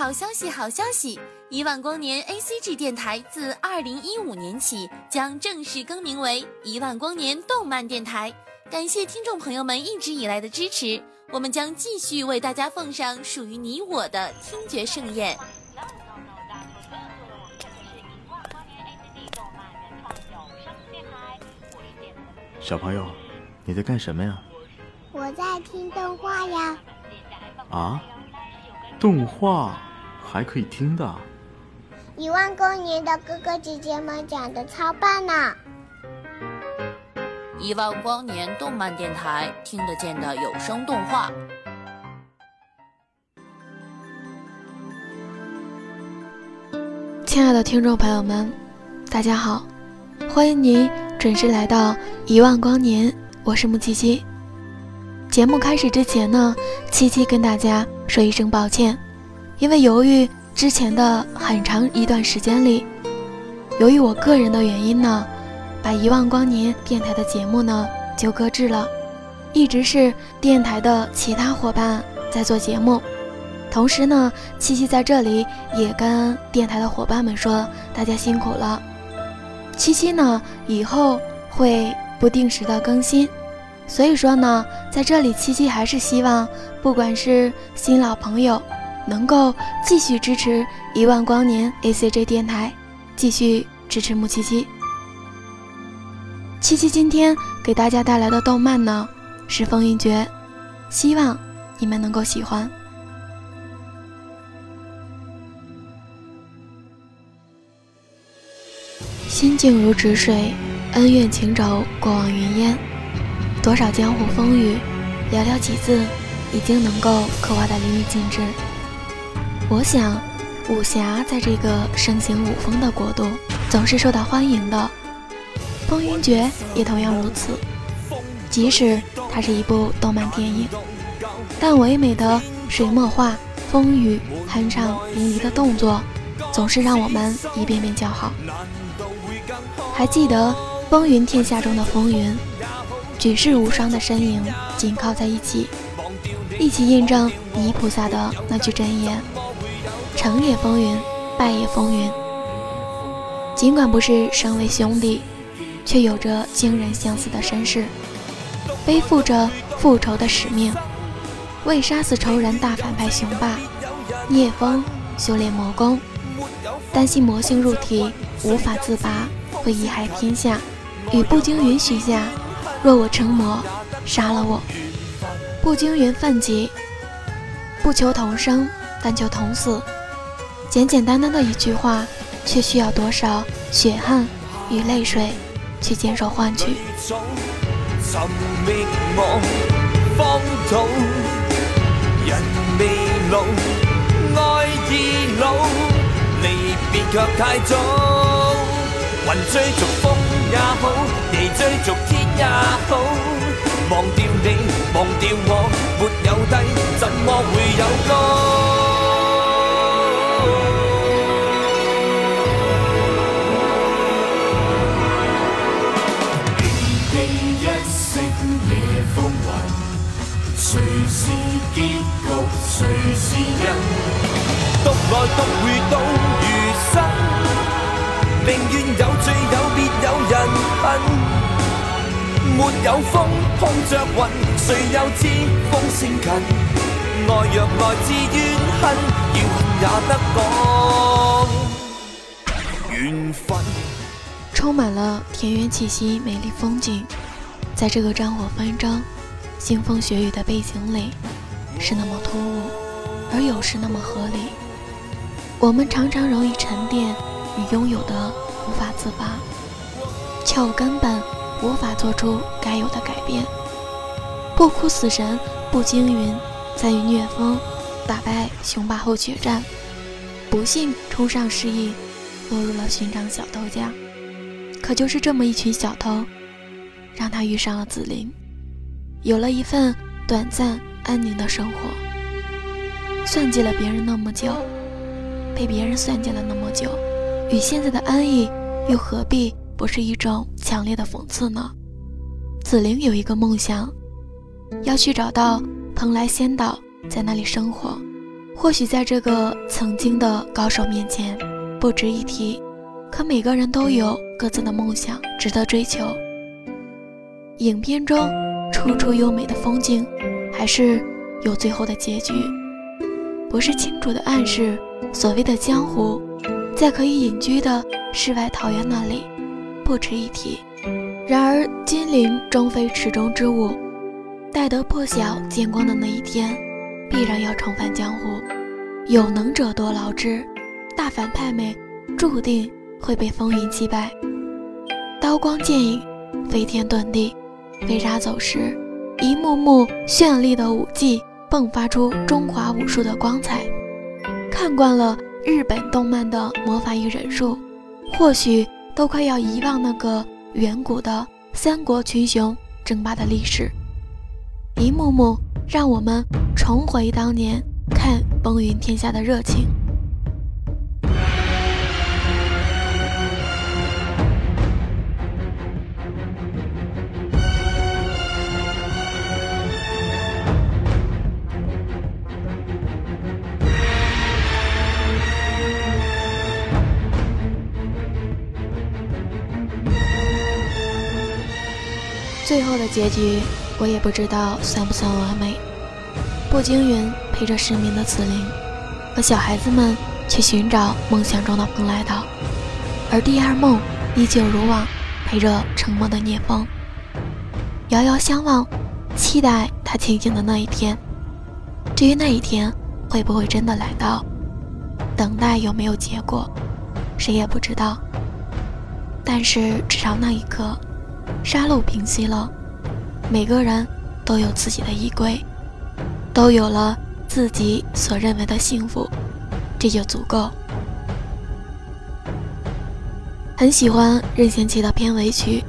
好消息，好消息！一万光年 ACG 电台自二零一五年起将正式更名为一万光年动漫电台。感谢听众朋友们一直以来的支持，我们将继续为大家奉上属于你我的听觉盛宴。小朋友，你在干什么呀？我在听动画呀。啊？动画还可以听的？一万光年的哥哥姐姐们讲的超棒呢！一万光年动漫电台听得见的有声动画。亲爱的听众朋友们，大家好，欢迎您准时来到一万光年，我是木七七。节目开始之前呢，七七跟大家说一声抱歉，因为由于。之前的很长一段时间里，由于我个人的原因呢，把一万光年电台的节目呢就搁置了，一直是电台的其他伙伴在做节目。同时呢，七七在这里也跟电台的伙伴们说，大家辛苦了。七七呢以后会不定时的更新，所以说呢，在这里七七还是希望，不管是新老朋友。能够继续支持一万光年 ACG 电台，继续支持木七七。七七今天给大家带来的动漫呢是《风云决》，希望你们能够喜欢。心静如止水，恩怨情仇过往云烟，多少江湖风雨，寥寥几字，已经能够刻画的淋漓尽致。我想，武侠在这个盛行武风的国度，总是受到欢迎的。《风云决》也同样如此。即使它是一部动漫电影，但唯美的水墨画、风雨酣畅淋漓的动作，总是让我们一遍遍叫好。还记得《风云天下》中的风云，举世无双的身影紧靠在一起，一起印证泥菩萨的那句真言。成也风云，败也风云。尽管不是身为兄弟，却有着惊人相似的身世，背负着复仇的使命。为杀死仇人大反派雄霸，聂风修炼魔功，担心魔性入体无法自拔，会贻害天下。与步惊云许下，若我成魔，杀了我。步惊云奋起，不求同生，但求同死。简简单单的一句话，却需要多少血汗与泪水去坚守换取。人未老，爱已老，离别却太早。云追逐风也好，地追逐天也好，忘掉你，忘掉我，没有低，怎么会有高？谁是结局？谁是人？独来独回到余生，宁愿有罪有别有人恨。没有风碰着云，谁又知风声近？爱若来自怨恨，要恨也得讲缘分。充满了田园气息，美丽风景，在这个战火纷争。腥风血雨的背景里，是那么突兀，而又是那么合理。我们常常容易沉淀与拥有的无法自拔，却又根本无法做出该有的改变。不哭死神步惊云在与虐风打败雄霸后决战，不幸冲上失意，落入了寻常小偷家。可就是这么一群小偷，让他遇上了紫菱。有了一份短暂安宁的生活，算计了别人那么久，被别人算计了那么久，与现在的安逸又何必不是一种强烈的讽刺呢？紫菱有一个梦想，要去找到蓬莱仙岛，在那里生活，或许在这个曾经的高手面前不值一提，可每个人都有各自的梦想值得追求。影片中处处优美的风景，还是有最后的结局，不是清楚的暗示。所谓的江湖，在可以隐居的世外桃源那里不值一提。然而金陵终非池中之物，待得破晓见光的那一天，必然要重返江湖。有能者多劳之，大反派们注定会被风云击败。刀光剑影，飞天遁地，飞沙走石，一幕幕绚丽的武技迸发出中华武术的光彩。看惯了日本动漫的魔法与忍术，或许都快要遗忘那个远古的三国群雄争霸的历史。一幕幕让我们重回当年。看风云天下的热情。最后的结局，我也不知道算不算完美。步惊云陪着失眠的紫菱，和小孩子们去寻找梦想中的蓬莱岛，而第二梦依旧如往，陪着沉默的聂风，遥遥相望，期待他清醒的那一天。至于那一天会不会真的来到，等待有没有结果，谁也不知道。但是至少那一刻，杀戮平息了，每个人都有自己的依归。都有了自己所认为的幸福，这就足够。很喜欢任贤齐的片尾曲，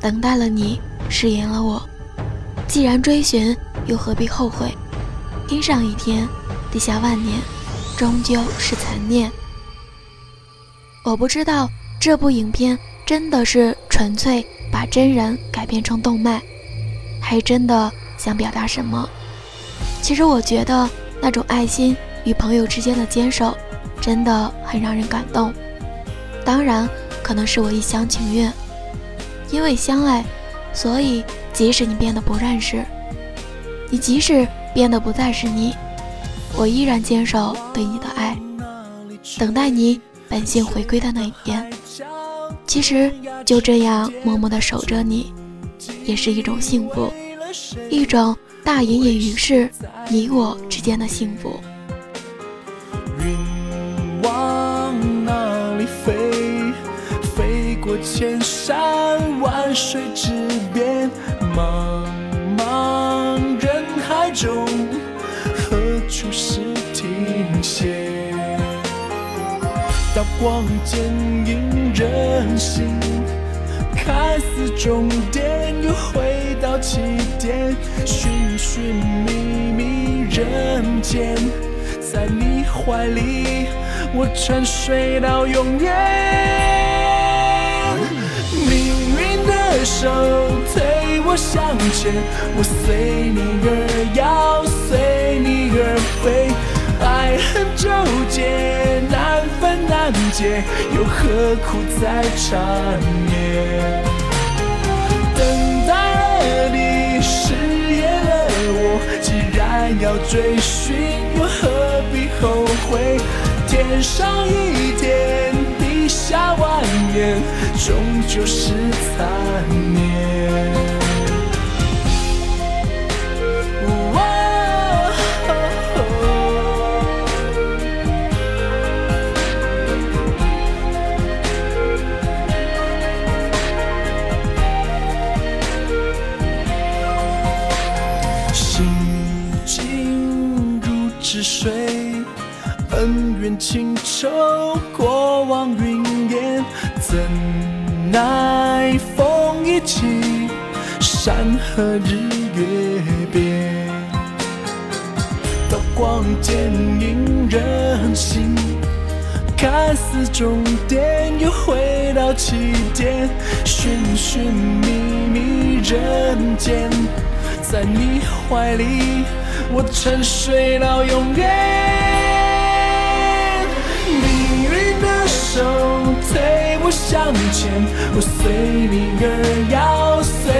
《等待了你，誓言了我》。既然追寻，又何必后悔？天上一天，地下万年，终究是残念。我不知道这部影片真的是纯粹把真人改编成动漫，还真的想表达什么？其实我觉得那种爱心与朋友之间的坚守，真的很让人感动。当然，可能是我一厢情愿，因为相爱，所以即使你变得不认识，你即使变得不再是你，我依然坚守对你的爱，等待你本性回归的那一天。其实就这样默默的守着你，也是一种幸福，一种。大隐隐于市，你我之间的幸福。云往哪里飞？飞过千山万水之边，茫茫人海中，何处是停歇？光剑影人心，看似终点，又回到起点。寻寻觅觅人间，在你怀里，我沉睡到永远。命运的手推我向前，我随你而摇，随你而飞。爱恨纠结，难难解，又何苦再缠绵？等待了你失约了我。既然要追寻，又何必后悔？天上一天，地下万年，终究是残念。和日月变。刀光剑影人心，看似终点，又回到起点。寻寻觅觅人间，在你怀里，我沉睡到永远。命运的手推我向前，我随你而摇，随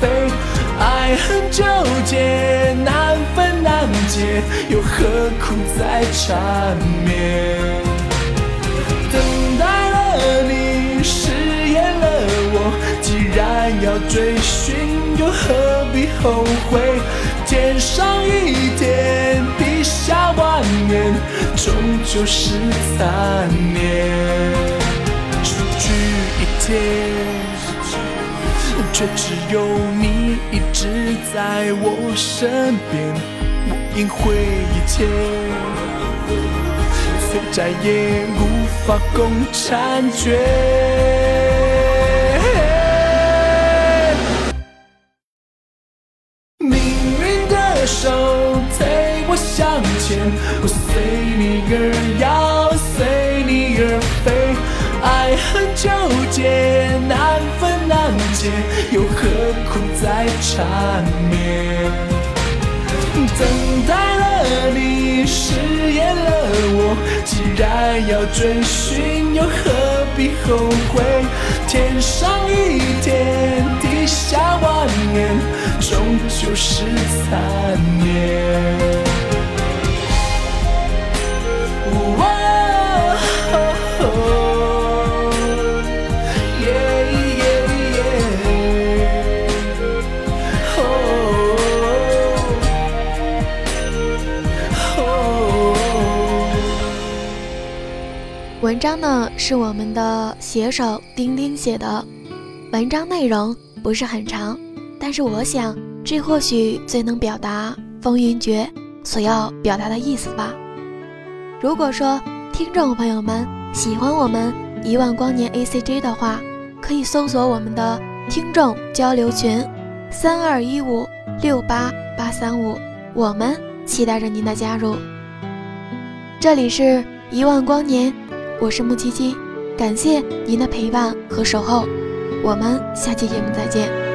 飞。爱恨纠结，难分难解，又何苦再缠绵？等待了你，誓言了我，既然要追寻，又何必后悔？天上一点，地下万年，终究是残念。失去一天，却只有你一直在我身边。我应会一切，虽再也无法共婵娟。命运的手推我向前，我随你而摇，又何苦再缠绵？等待了你，誓言了我，既然要追寻，又何必后悔？天上一天，地下万年，终究是残念文章呢是我们的写手丁丁写的，文章内容不是很长，但是我想这或许最能表达风云决所要表达的意思吧。如果说听众朋友们喜欢我们一万光年 A C G 的话，可以搜索我们的听众交流群三二一五六八八三五，我们期待着您的加入。这里是一万光年。我是木七七，感谢您的陪伴和守候，我们下期节目再见。